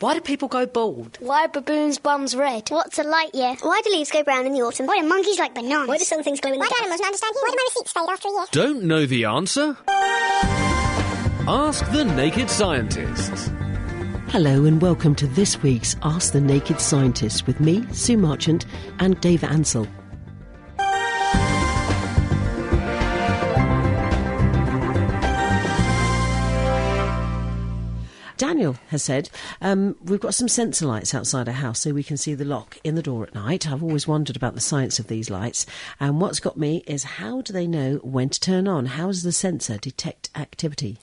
Why do people go bald? Why are baboons' bums red? What's a light year? Why do leaves go brown in the autumn? Why do monkeys like bananas? Why do some things glow in the Why do dark? animals not understand humans? Why do my receipts fade after a year? Don't know the answer? Ask the Naked Scientists. Hello and welcome to this week's Ask the Naked Scientists with me, Sue Marchant, and Dave Ansell. Has said, um, We've got some sensor lights outside our house so we can see the lock in the door at night. I've always wondered about the science of these lights. And what's got me is how do they know when to turn on? How does the sensor detect activity?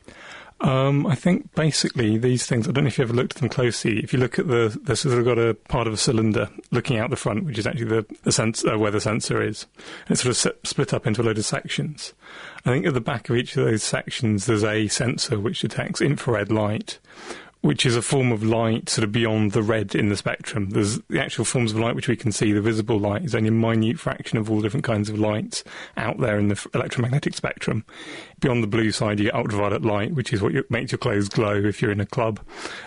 Um, I think basically these things. I don't know if you ever looked at them closely. If you look at the, the sort of got a part of a cylinder looking out the front, which is actually the, the sens- uh, where the sensor is. And it's sort of set, split up into a load of sections. I think at the back of each of those sections, there's a sensor which detects infrared light, which is a form of light sort of beyond the red in the spectrum. There's the actual forms of light which we can see. The visible light is only a minute fraction of all different kinds of lights out there in the electromagnetic spectrum. Beyond the blue side, you get ultraviolet light, which is what makes your clothes glow if you're in a club.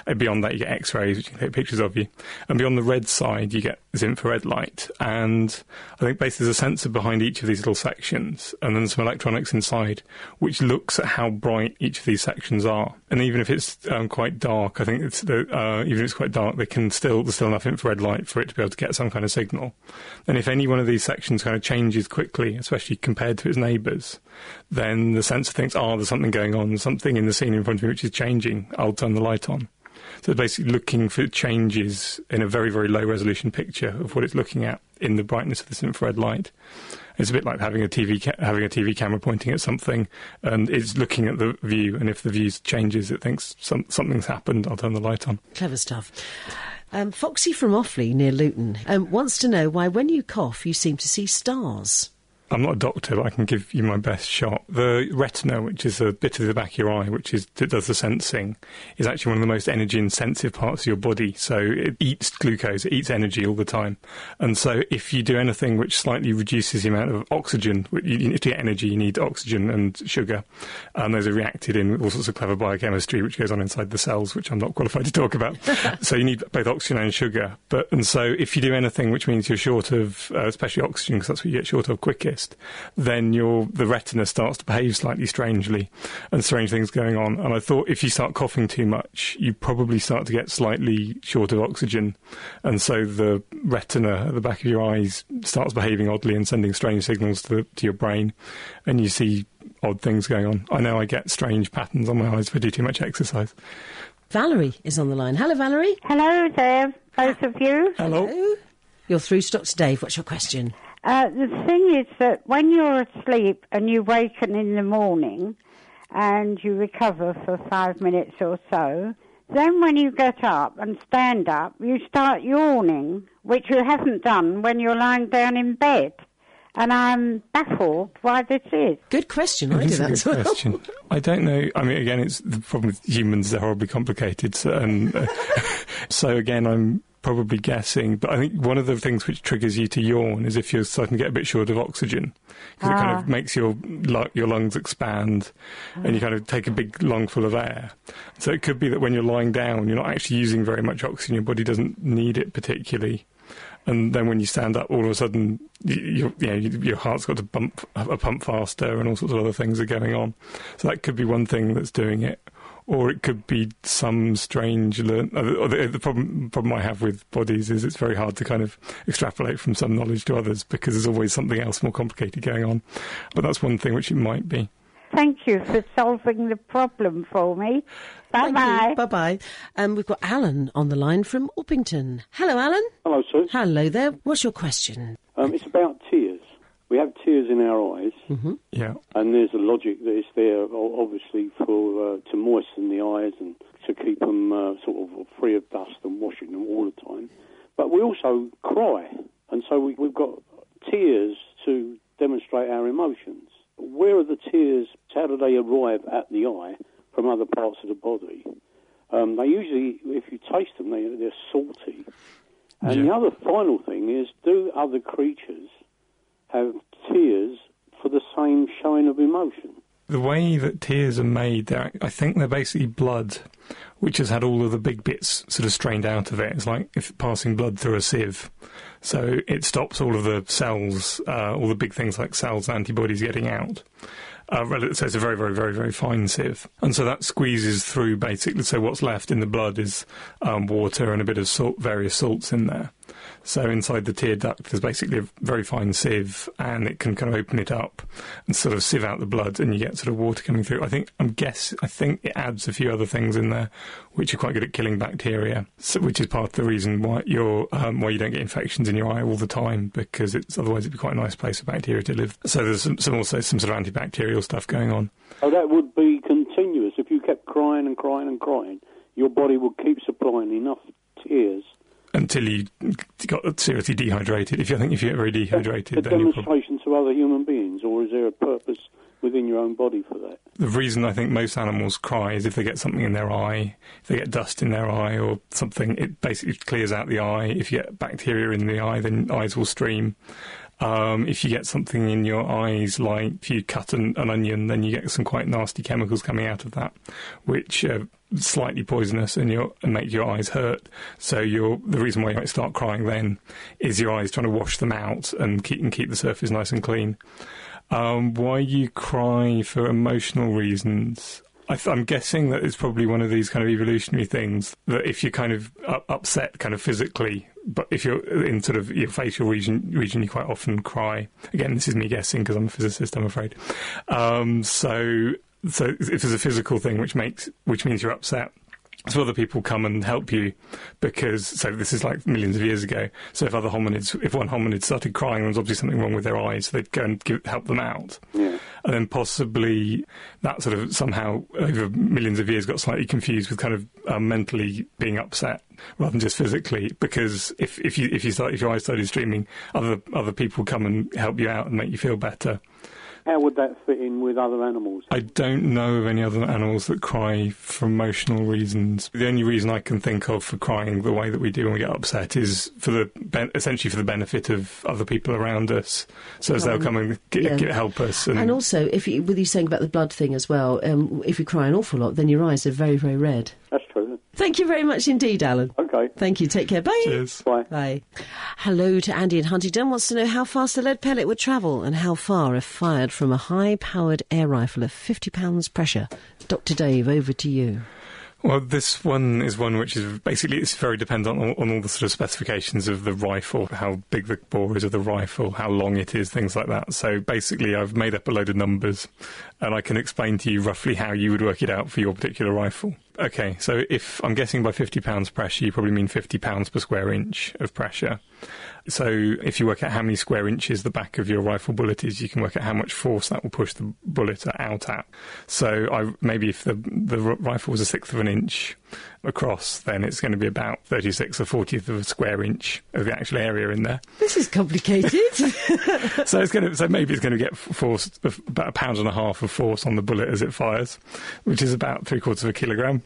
And beyond that, you get X-rays, which you can take pictures of you. And beyond the red side, you get this infrared light. And I think basically there's a sensor behind each of these little sections, and then some electronics inside, which looks at how bright each of these sections are. And even if it's um, quite dark, I think it's the, uh, even if it's quite dark, they can still there's still enough infrared light for it to be able to get some kind of signal. And if any one of these sections kind of changes quickly, especially compared to its neighbours, then the sensor thinks, oh, there's something going on, something in the scene in front of me which is changing. I'll turn the light on. So it's basically looking for changes in a very, very low resolution picture of what it's looking at in the brightness of this infrared light. It's a bit like having a TV ca- having a TV camera pointing at something, and it's looking at the view. And if the view changes, it thinks some, something's happened. I'll turn the light on. Clever stuff. Um, Foxy from Offley near Luton um, wants to know why, when you cough, you seem to see stars. I'm not a doctor, but I can give you my best shot. The retina, which is a bit of the back of your eye, which is that does the sensing, is actually one of the most energy-intensive parts of your body. So it eats glucose, it eats energy all the time, and so if you do anything which slightly reduces the amount of oxygen, you to get energy, you need oxygen and sugar, and those are reacted in all sorts of clever biochemistry, which goes on inside the cells, which I'm not qualified to talk about. so you need both oxygen and sugar. But and so if you do anything which means you're short of, uh, especially oxygen, because that's what you get short of quickest, then your the retina starts to behave slightly strangely, and strange things going on. And I thought if you start coughing too much, you probably start to get slightly short of oxygen, and so the retina at the back of your eyes starts behaving oddly and sending strange signals to the, to your brain, and you see odd things going on. I know I get strange patterns on my eyes if I do too much exercise. Valerie is on the line. Hello, Valerie. Hello there, both of you. Hello. You're through to Dr. Dave. What's your question? Uh, the thing is that when you're asleep and you waken in the morning and you recover for five minutes or so, then when you get up and stand up, you start yawning, which you haven't done when you're lying down in bed. And I'm baffled why this is. Good question. I do that. Good question. I don't know. I mean, again, it's the problem with humans; they're horribly complicated. So, and uh, so again, I'm probably guessing. But I think one of the things which triggers you to yawn is if you're starting to get a bit short of oxygen, because it kind Ah. of makes your your lungs expand, and you kind of take a big lungful of air. So it could be that when you're lying down, you're not actually using very much oxygen. Your body doesn't need it particularly. And then when you stand up, all of a sudden, you, you, you know, your heart's got to bump a pump faster, and all sorts of other things are going on. So that could be one thing that's doing it, or it could be some strange. Learn- uh, the, the problem problem I have with bodies is it's very hard to kind of extrapolate from some knowledge to others because there's always something else more complicated going on. But that's one thing which it might be. Thank you for solving the problem for me. Bye bye. Bye bye. Um, we've got Alan on the line from Uppington. Hello, Alan. Hello, Sue. Hello there. What's your question? Um, it's about tears. We have tears in our eyes, Yeah. and there's a logic that is there, obviously, for uh, to moisten the eyes and to keep them uh, sort of free of dust and washing them all the time. But we also cry, and so we, we've got tears to demonstrate our emotions. Where are the tears? How do they arrive at the eye from other parts of the body? Um, they usually, if you taste them, they, they're salty. And the other final thing is, do other creatures have tears for the same showing of emotion? The way that tears are made, I think they're basically blood, which has had all of the big bits sort of strained out of it. It's like if passing blood through a sieve. So it stops all of the cells, uh, all the big things like cells, antibodies getting out. Uh, so it's a very, very, very, very fine sieve. And so that squeezes through basically. So what's left in the blood is um, water and a bit of salt, various salts in there. So inside the tear duct, there's basically a very fine sieve, and it can kind of open it up and sort of sieve out the blood, and you get sort of water coming through. I think I'm guess I think it adds a few other things in there, which are quite good at killing bacteria, so, which is part of the reason why you're um, why you don't get infections in your eye all the time because it's otherwise it'd be quite a nice place for bacteria to live. So there's some, some also some sort of antibacterial stuff going on. Oh, that would be continuous. If you kept crying and crying and crying, your body would keep supplying enough tears. Until you got seriously dehydrated. If you I think if you get very A dehydrated, probably demonstration to other human beings, or is there a purpose within your own body for that? The reason I think most animals cry is if they get something in their eye, if they get dust in their eye or something, it basically clears out the eye. If you get bacteria in the eye, then eyes will stream. Um, if you get something in your eyes, like if you cut an, an onion, then you get some quite nasty chemicals coming out of that, which are slightly poisonous and, and make your eyes hurt. So the reason why you might start crying then is your eyes trying to wash them out and keep, and keep the surface nice and clean. Um, why you cry for emotional reasons? I I'm guessing that it's probably one of these kind of evolutionary things that if you're kind of u- upset, kind of physically, but if you're in sort of your facial region, region, you quite often cry. Again, this is me guessing because I'm a physicist, I'm afraid. Um, so, so if there's a physical thing which makes, which means you're upset, so other people come and help you because so this is like millions of years ago. So if other hominids, if one hominid started crying, there was obviously something wrong with their eyes, so they'd go and give, help them out. Yeah. And then possibly that sort of somehow over millions of years got slightly confused with kind of um, mentally being upset rather than just physically. Because if, if you if you start if your eyes started streaming, other other people come and help you out and make you feel better. How would that fit in with other animals? I don't know of any other animals that cry for emotional reasons. The only reason I can think of for crying the way that we do when we get upset is for the ben- essentially for the benefit of other people around us, so as they'll come and get, yeah. get help us. And, And also, if you, with you saying about the blood thing as well, um, if you cry an awful lot, then your eyes are very, very red. That's true. Thank you very much indeed, Alan. Okay. Thank you. Take care. Bye. Cheers. Bye. Bye. Hello to Andy in Huntingdon. Wants to know how fast a lead pellet would travel and how far if fired from a high-powered air rifle of 50 pounds pressure. Dr. Dave, over to you. Well, this one is one which is basically it's very dependent on, on all the sort of specifications of the rifle, how big the bore is of the rifle, how long it is, things like that. So basically, I've made up a load of numbers, and I can explain to you roughly how you would work it out for your particular rifle. Okay, so if I'm guessing by 50 pounds pressure, you probably mean 50 pounds per square inch of pressure. So if you work out how many square inches the back of your rifle bullet is, you can work out how much force that will push the bullet out at. So I, maybe if the the rifle was a sixth of an inch across, then it's going to be about 36 or 40th of a square inch of the actual area in there. This is complicated. So it's going to, so maybe it's going to get f- force about a pound and a half of force on the bullet as it fires, which is about three quarters of a kilogram.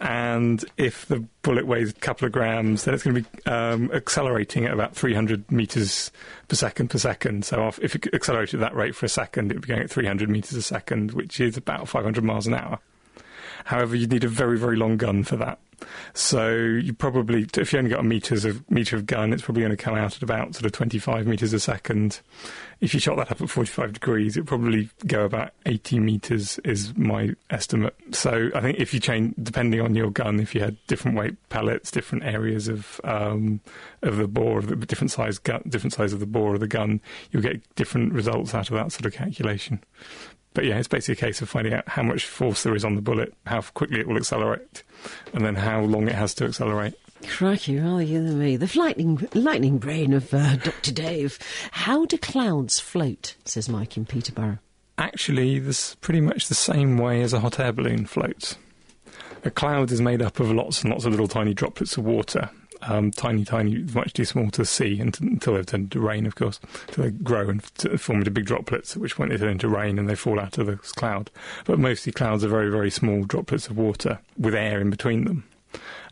And if the bullet weighs a couple of grams, then it's going to be um, accelerating at about 300 meters per second per second. So if- it accelerated at that rate for a second, it would be going at 300 meters a second, which is about 500 miles an hour. However, you'd need a very, very long gun for that. So you probably, if you only got a meters of meter of gun, it's probably going to come out at about sort of 25 meters a second. If you shot that up at 45 degrees, it'd probably go about 80 meters, is my estimate. So I think if you change, depending on your gun, if you had different weight pellets, different areas of um, of the bore, the different size gun, different size of the bore of the gun, you'll get different results out of that sort of calculation. But yeah, it's basically a case of finding out how much force there is on the bullet, how quickly it will accelerate, and then how long it has to accelerate. Crikey, rather you than me. The lightning, lightning brain of uh, Dr. Dave. How do clouds float? Says Mike in Peterborough. Actually, this pretty much the same way as a hot air balloon floats. A cloud is made up of lots and lots of little tiny droplets of water. Um, tiny, tiny, much too small to see until, until they've turned into rain, of course. Until they grow and form into big droplets, at which point they turn into rain and they fall out of the cloud. But mostly clouds are very, very small droplets of water with air in between them.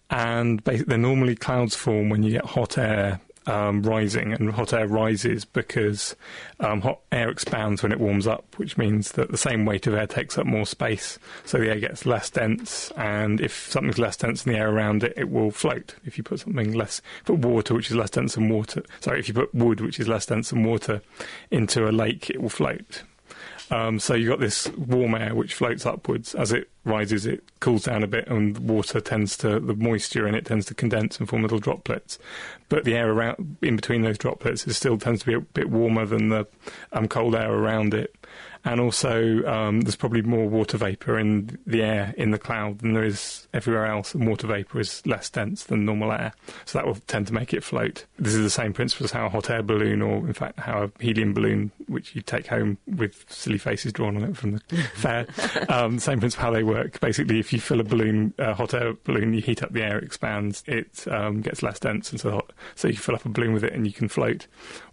And they're normally clouds form when you get hot air um, rising, and hot air rises because um, hot air expands when it warms up, which means that the same weight of air takes up more space, so the air gets less dense. And if something's less dense than the air around it, it will float. If you put something less, put water, which is less dense than water, sorry, if you put wood, which is less dense than water, into a lake, it will float. Um, so you've got this warm air which floats upwards. As it rises, it cools down a bit, and the water tends to, the moisture in it tends to condense and form little droplets. But the air around, in between those droplets, it still tends to be a bit warmer than the um, cold air around it. And also, um, there's probably more water vapour in the air in the cloud than there is everywhere else, and water vapour is less dense than normal air, so that will tend to make it float. This is the same principle as how a hot air balloon, or in fact, how a helium balloon, which you take home with silly faces drawn on it from the fair, um, same principle how they work. Basically, if you fill a balloon, a hot air balloon, you heat up the air, it expands, it um, gets less dense, and so hot, so you fill up a balloon with it and you can float.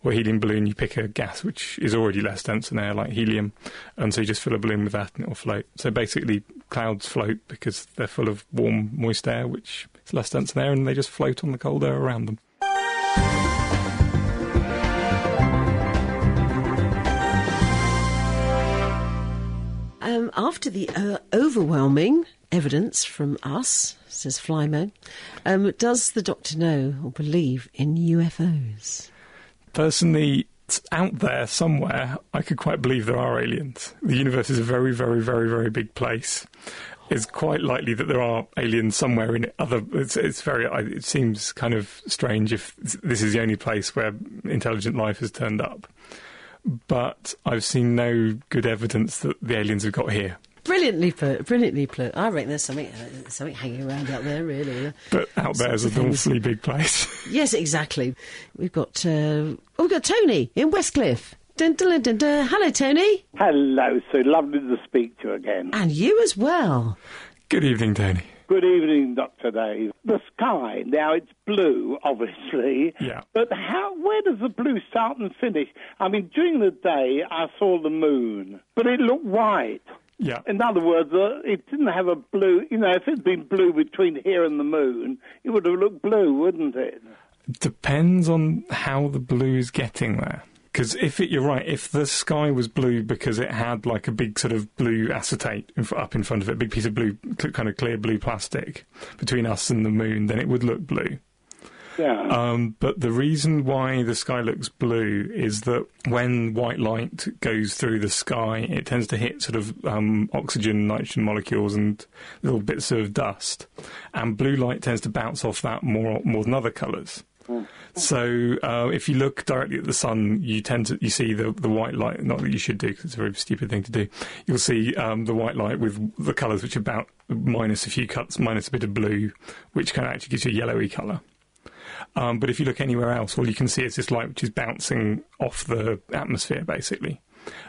Or a helium balloon, you pick a gas which is already less dense than air, like helium, and so you just fill a balloon with that and it will float. So basically, clouds float because they're full of warm, moist air, which is less dense than air, and they just float on the cold air around them. After the uh, overwhelming evidence from us, says Flymo, um, does the doctor know or believe in UFOs? Personally, out there somewhere, I could quite believe there are aliens. The universe is a very, very, very, very big place. It's quite likely that there are aliens somewhere in other. It's, it's very. It seems kind of strange if this is the only place where intelligent life has turned up. But I've seen no good evidence that the aliens have got here. Brilliantly put, brilliantly put. I reckon there's something, uh, something hanging around out there, really. But out there is an awfully big place. Yes, exactly. We've got, uh, oh, we've got Tony in Westcliff. Dun, dun, dun, dun, dun. Hello, Tony. Hello, Sue. Lovely to speak to you again. And you as well. Good evening, Tony. Good evening, Dr. Dave. The sky, now it's blue, obviously. Yeah. But how, where does the blue start and finish? I mean, during the day, I saw the moon, but it looked white. Yeah. In other words, uh, it didn't have a blue, you know, if it had been blue between here and the moon, it would have looked blue, wouldn't it? Depends on how the blue is getting there. Because if it, you're right, if the sky was blue because it had like a big sort of blue acetate up in front of it, a big piece of blue, kind of clear blue plastic between us and the moon, then it would look blue. Yeah. Um, but the reason why the sky looks blue is that when white light goes through the sky, it tends to hit sort of um, oxygen, nitrogen molecules, and little bits of dust, and blue light tends to bounce off that more more than other colours. So uh, if you look directly at the sun, you tend to you see the the white light. Not that you should do, because it's a very stupid thing to do. You'll see um, the white light with the colours which are about minus a few cuts, minus a bit of blue, which kind of actually gives you a yellowy colour. Um, but if you look anywhere else, all you can see is this light which is bouncing off the atmosphere, basically,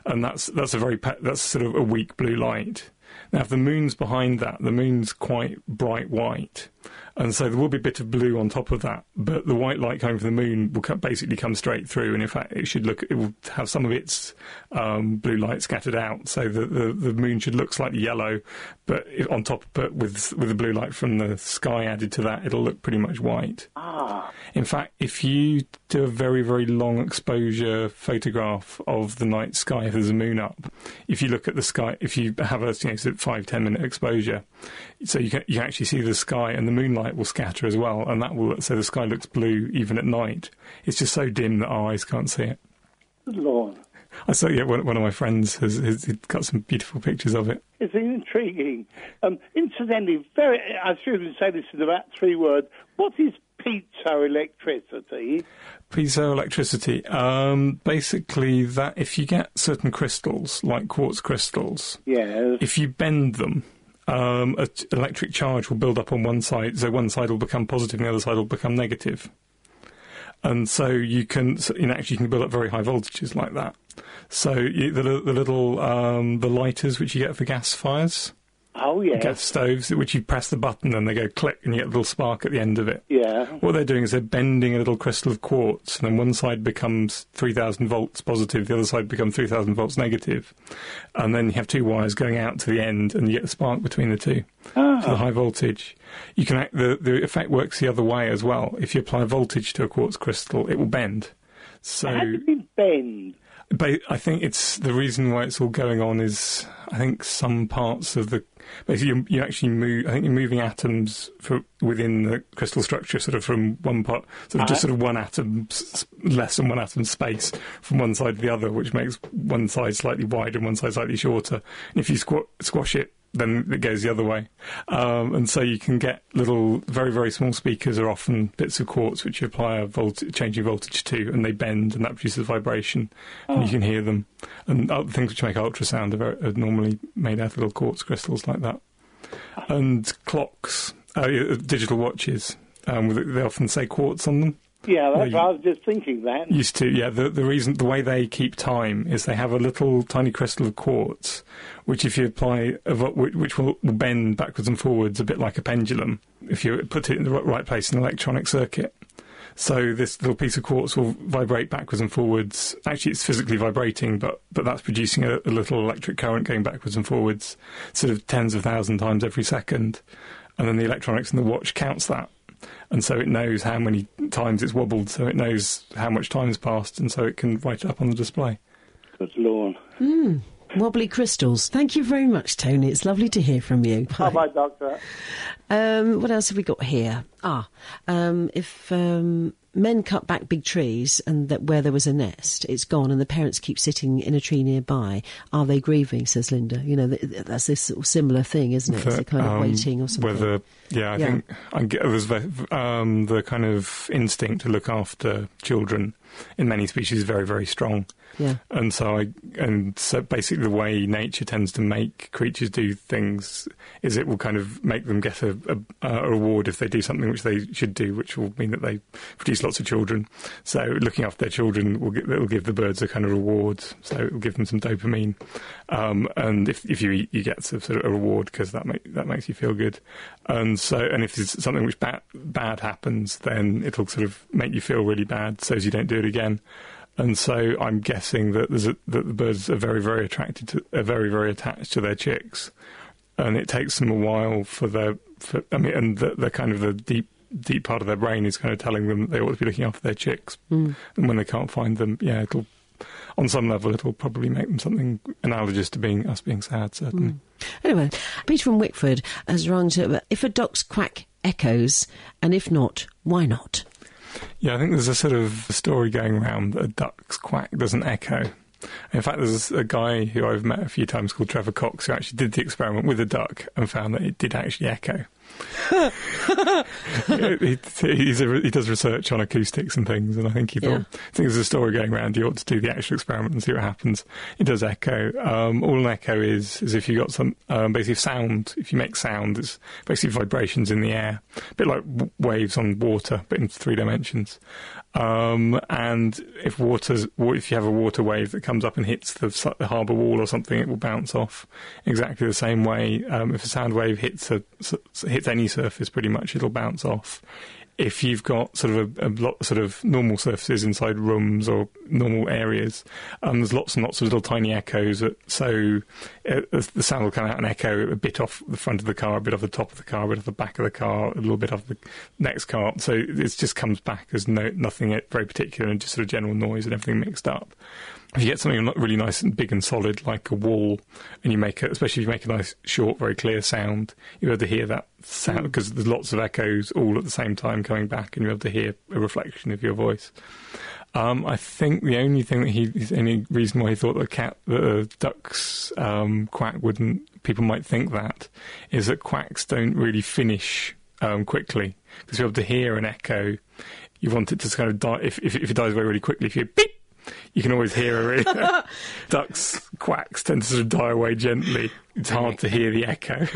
and that's that's a very that's sort of a weak blue light. Now, if the moon's behind that, the moon's quite bright white, and so there will be a bit of blue on top of that. But the white light coming from the moon will co- basically come straight through, and in fact, it should look it will have some of its um, blue light scattered out, so that the, the moon should look slightly yellow, but on top, but with with the blue light from the sky added to that, it'll look pretty much white. ah. In fact, if you do a very, very long exposure photograph of the night sky, if there's a moon up, if you look at the sky, if you have a you know, five, ten minute exposure, so you can you can actually see the sky and the moonlight will scatter as well, and that will so the sky looks blue even at night. It's just so dim that our eyes can't see it. Good Lord. I saw yeah, one, one of my friends has, has got some beautiful pictures of it. It's intriguing. Um, incidentally, very, I should say this in about three words. What is piezoelectricity? Piezoelectricity, um, basically that if you get certain crystals like quartz crystals, Yes. if you bend them, um, an electric charge will build up on one side, so one side will become positive and the other side will become negative. And so you can, you actually you can build up very high voltages like that. So you, the, the little um, the lighters which you get for gas fires, Oh, yes. gas stoves, which you press the button and they go click and you get a little spark at the end of it. Yeah. What they're doing is they're bending a little crystal of quartz, and then one side becomes 3,000 volts positive, the other side becomes 3,000 volts negative, and then you have two wires going out to the end, and you get a spark between the two Ah. to the high voltage. You can act, the the effect works the other way as well. If you apply voltage to a quartz crystal, it will bend. So How you bend? But I think it's the reason why it's all going on is I think some parts of the basically you, you actually move. I think you're moving atoms for, within the crystal structure, sort of from one part, sort of just Uh-huh. sort of one atom less than one atom space from one side to the other, which makes one side slightly wider and one side slightly shorter. And if you squ- squash it. Then it goes the other way, um, and so you can get little, very, very small speakers are often bits of quartz which you apply a volt- changing voltage to, and they bend, and that produces vibration, and you can hear them. And other things which make ultrasound are, very, are normally made out of little quartz crystals like that. And clocks, uh, digital watches, um, they often say quartz on them. Yeah, that's you- I was just thinking that. Used to, yeah. The the reason, the way they keep time is they have a little tiny crystal of quartz, which if you apply, which, which will, will bend backwards and forwards a bit like a pendulum if you put it in the right place in an electronic circuit. So this little piece of quartz will vibrate backwards and forwards. Actually, it's physically vibrating, but but that's producing a, a little electric current going backwards and forwards, sort of tens of thousand times every second. And then the electronics in the watch counts that, and so it knows how many times it's wobbled. So it knows how much time's passed, and so it can write it up on the display. Good Lord. Wobbly crystals. Thank you very much, Tony. It's lovely to hear from you. Bye bye, Doctor. Um, what else have we got here? Ah, um, if um, men cut back big trees and that where there was a nest, it's gone, and the parents keep sitting in a tree nearby. Are they grieving? Says Linda. You know, th- th- that's this sort of similar thing, isn't it? It's a kind of um, waiting or something. Whether, yeah, I Yeah. think I get, there's ve- um, the kind of instinct to look after children in many species very, very strong. Yeah. And so I, and so basically the way nature tends to make creatures do things is it will kind of make them get a, a, a reward if they do something which they should do, which will mean that they produce lots of children. So looking after their children will, will give the birds a kind of reward. So it will give them some dopamine. Um, and if, if you eat, you get sort of a reward because that make, that makes you feel good. And so, and if there's something which bad, bad happens, then it'll sort of make you feel really bad so as you don't do it again. And so I'm guessing that there's a, that the birds are very, very attracted to, are very, very attached to their chicks, and it takes them a while for their, for, I mean, and the, the kind of the deep, deep part of their brain is kind of telling them that they ought to be looking after their chicks, Hmm. and when they can't find them, yeah, it'll, on some level, it'll probably make them something analogous to being us being sad, certainly. Hmm. Anyway, Peter from Wickford has rung to. If a duck's quack echoes, and if not, why not? Yeah, I think there's a sort of story going around that a duck's quack doesn't echo. In fact, there's a guy who I've met a few times called Trevor Cox who actually did the experiment with a duck and found that it did actually echo. He, a, he does research on acoustics and things, and I think he thought, Yeah. I think there's a story going around. You ought to do the actual experiment and see what happens. It does echo. Um, all an echo is is if you've got some um, basically sound. If you make sound, it's basically vibrations in the air, a bit like w- waves on water, but in three dimensions. Um, and if water's, if you have a water wave that comes up and hits the, the harbour wall or something, it will bounce off exactly the same way. Um, if a sound wave hits a s- s- hits any surface, pretty much it'll bounce off. If you've got sort of a, a lot sort of normal surfaces inside rooms or normal areas, um, there's lots and lots of little tiny echoes. That, so uh, the sound will come out and echo a bit off the front of the car, a bit off the top of the car, a bit off the back of the car, a little bit off the next car. So it just comes back as no, nothing very particular and just sort of general noise and everything mixed up. If you get something really nice and big and solid like a wall, and you make it, especially if you make a nice, short, very clear sound, you're able to hear that sound because there's lots of echoes all at the same time coming back, and you're able to hear a reflection of your voice. Um, I think the only thing that he, the only reason why he thought that a cat, that a duck's um, quack wouldn't, people might think that, is that quacks don't really finish um, quickly because you're able to hear an echo. You want it to kind of die if, if, if it dies away really quickly. If you beep, you can always hear a ducks quacks tend to sort of die away gently. It's hard to hear the echo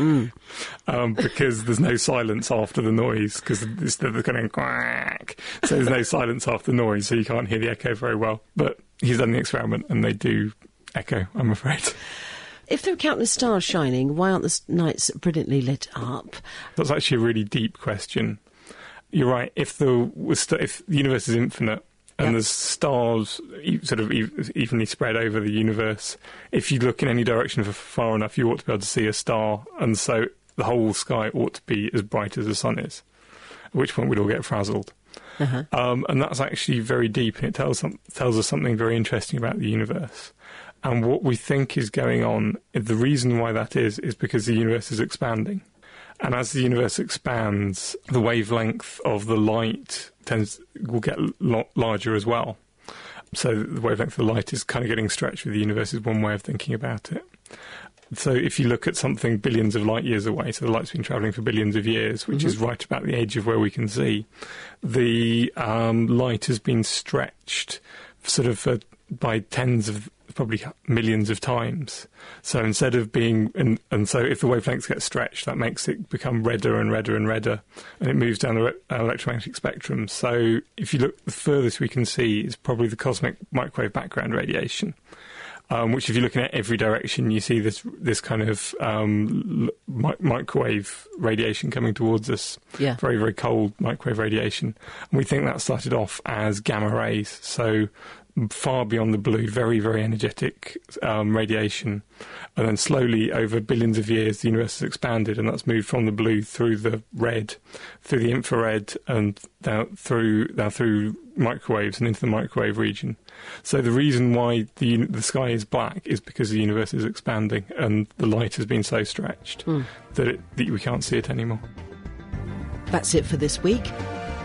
um, because there's no silence after the noise because it's the, the kind of quack. So there's no silence after the noise, so you can't hear the echo very well. But he's done the experiment and they do echo. I'm afraid. if there are countless stars shining, why aren't the nights brilliantly lit up? That's actually a really deep question. You're right. If the if the universe is infinite and Yep. there's stars sort of evenly spread over the universe, if you look in any direction for far enough, you ought to be able to see a star, and so the whole sky ought to be as bright as the sun is. At which point we'd all get frazzled. Uh-huh. Um, and that's actually very deep, and it tells some, tells us something very interesting about the universe. And what we think is going on, the reason why that is, is because the universe is expanding. And as the universe expands, the wavelength of the light tends will get larger as well. So the wavelength of the light is kind of getting stretched with the universe is one way of thinking about it. So if you look at something billions of light years away, so the light's been travelling for billions of years, which is right about the edge of where we can see, the um, light has been stretched sort of uh, by tens of probably millions of times. So instead of being, and, and so if the wavelengths get stretched, that makes it become redder and redder and redder, and it moves down the re- uh, electromagnetic spectrum. So if you look, the furthest we can see is probably the cosmic microwave background radiation. Um, which, if you're looking at every direction, you see this this kind of um, mi- microwave radiation coming towards us. Yeah. Very, very cold microwave radiation. And we think that started off as gamma rays, so far beyond the blue, very, very energetic um, radiation. And then slowly, over billions of years, the universe has expanded, and that's moved from the blue through the red, through the infrared, and down through now through microwaves and into the microwave region. So the reason why the the sky is black is because the universe is expanding, and the light has been so stretched that, it, that we can't see it anymore. That's it for this week.